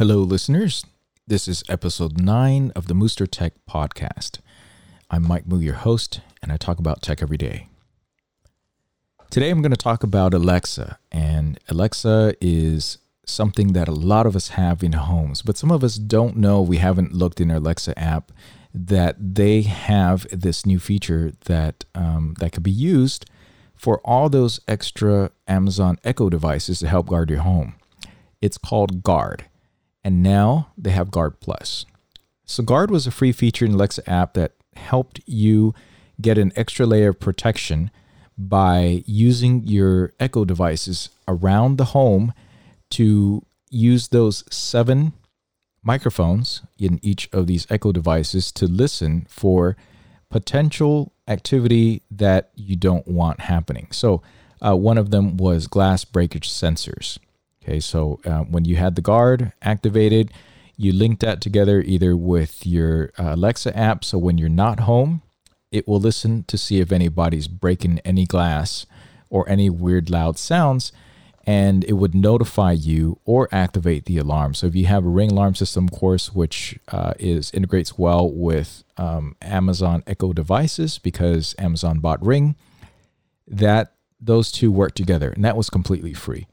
Hello, listeners. This is episode nine of the Mooster Tech Podcast. I'm Mike Moo, your host, and I talk about tech every day. Today, I'm going to talk about Alexa, and Alexa is something that a lot of us have in homes, but some of us don't know. We haven't looked in our Alexa app that they have this new feature that um, that could be used for all those extra Amazon Echo devices to help guard your home. It's called Guard and now they have Guard Plus. So, Guard was a free feature in Alexa app that helped you get an extra layer of protection by using your Echo devices around the home to use those seven microphones in each of these Echo devices to listen for potential activity that you don't want happening. So, uh, one of them was glass breakage sensors. Okay, so uh, when you had the guard activated, you link that together either with your uh, Alexa app. So when you're not home, it will listen to see if anybody's breaking any glass or any weird loud sounds, and it would notify you or activate the alarm. So if you have a Ring alarm system, course, which uh, is integrates well with um, Amazon Echo devices because Amazon bought Ring, that those two work together, and that was completely free.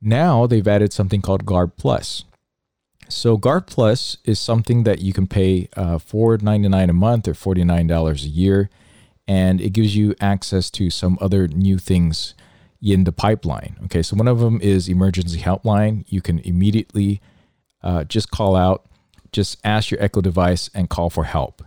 Now they've added something called Guard Plus. So Guard Plus is something that you can pay uh, $4.99 a month or $49 a year, and it gives you access to some other new things in the pipeline. Okay, so one of them is emergency helpline. You can immediately uh, just call out, just ask your Echo device and call for help.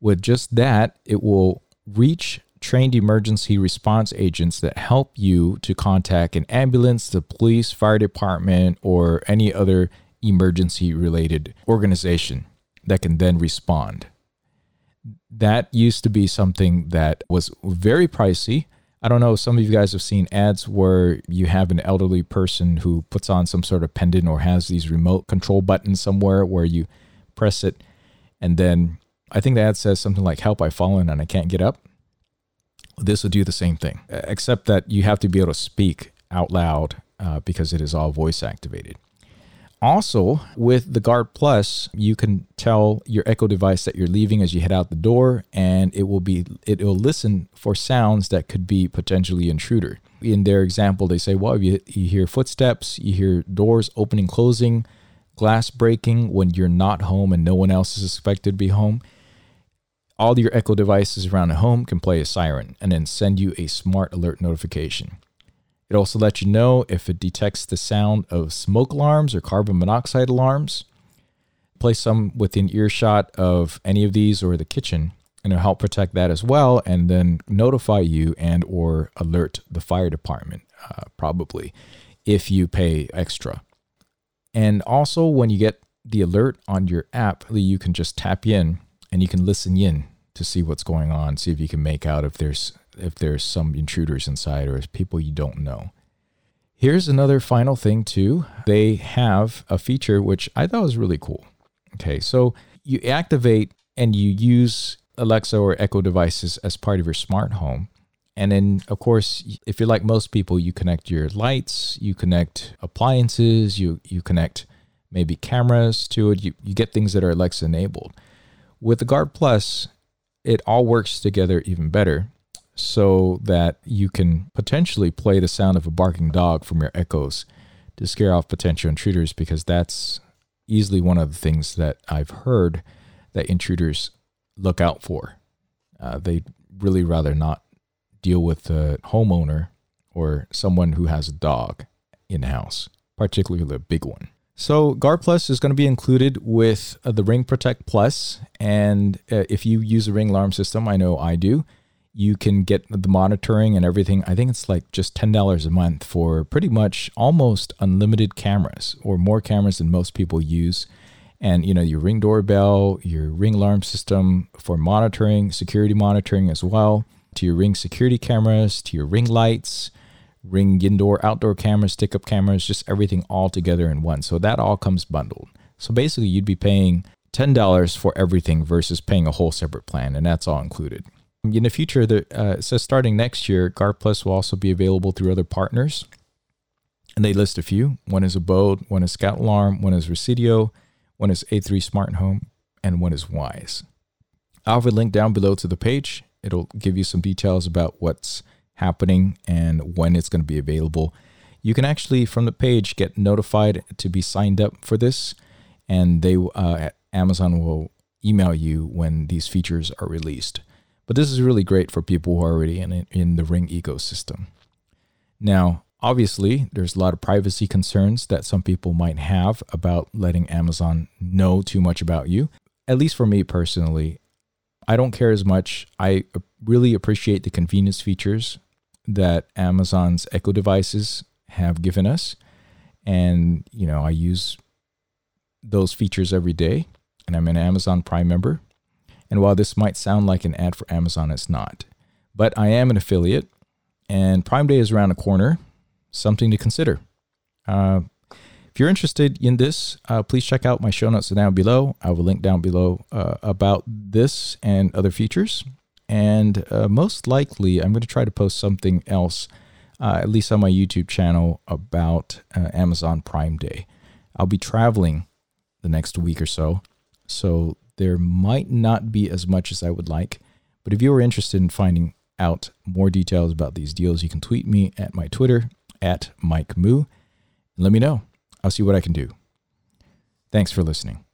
With just that, it will reach trained emergency response agents that help you to contact an ambulance, the police, fire department, or any other emergency related organization that can then respond. That used to be something that was very pricey. I don't know, some of you guys have seen ads where you have an elderly person who puts on some sort of pendant or has these remote control buttons somewhere where you press it and then I think the ad says something like help I've fallen and I can't get up this will do the same thing, except that you have to be able to speak out loud uh, because it is all voice activated. Also, with the Guard Plus, you can tell your Echo device that you're leaving as you head out the door, and it will be it will listen for sounds that could be potentially intruder. In their example, they say, "Well, you, you hear footsteps, you hear doors opening, closing, glass breaking when you're not home and no one else is expected to be home." All your Echo devices around the home can play a siren and then send you a smart alert notification. It also lets you know if it detects the sound of smoke alarms or carbon monoxide alarms. Place some within earshot of any of these or the kitchen and it'll help protect that as well and then notify you and or alert the fire department uh, probably if you pay extra. And also when you get the alert on your app, you can just tap in and you can listen in to see what's going on, see if you can make out if there's if there's some intruders inside or people you don't know. Here's another final thing too. They have a feature which I thought was really cool. Okay, so you activate and you use Alexa or Echo devices as part of your smart home. And then, of course, if you're like most people, you connect your lights, you connect appliances, you you connect maybe cameras to it. You, you get things that are Alexa enabled. With the Guard Plus, it all works together even better so that you can potentially play the sound of a barking dog from your echoes to scare off potential intruders because that's easily one of the things that I've heard that intruders look out for. Uh, they'd really rather not deal with the homeowner or someone who has a dog in the house, particularly a big one. So Guard Plus is going to be included with uh, the Ring Protect Plus, and uh, if you use a Ring alarm system, I know I do, you can get the monitoring and everything. I think it's like just ten dollars a month for pretty much almost unlimited cameras, or more cameras than most people use. And you know your Ring doorbell, your Ring alarm system for monitoring, security monitoring as well, to your Ring security cameras, to your Ring lights Ring indoor, outdoor cameras, stick up cameras, just everything all together in one. So that all comes bundled. So basically, you'd be paying $10 for everything versus paying a whole separate plan, and that's all included. In the future, the, uh, it says starting next year, Guard Plus will also be available through other partners. And they list a few. One is Abode, one is Scout Alarm, one is Resideo, one is A3 Smart Home, and one is Wyze. I'll have a link down below to the page. It'll give you some details about what's happening and when it's going to be available. You can actually, from the page, get notified to be signed up for this, and they uh, Amazon will email you when these features are released. But this is really great for people who are already in, in the Ring ecosystem. Now, obviously, there's a lot of privacy concerns that some people might have about letting Amazon know too much about you. At least for me personally, I don't care as much. I really appreciate the convenience features that Amazon's Echo devices have given us. And, you know, I use those features every day, and I'm an Amazon Prime member. And while this might sound like an ad for Amazon, it's not. But I am an affiliate, and Prime Day is around the corner. Something to consider. Uh, if you're interested in this, uh, please check out my show notes down below. I will link down below uh, about this and other features. And uh, most likely, I'm going to try to post something else, uh, at least on my YouTube channel, about uh, Amazon Prime Day. I'll be traveling the next week or so. So there might not be as much as I would like. But if you are interested in finding out more details about these deals, you can tweet me at my Twitter at Mike Moo and let me know. I'll see what I can do. Thanks for listening.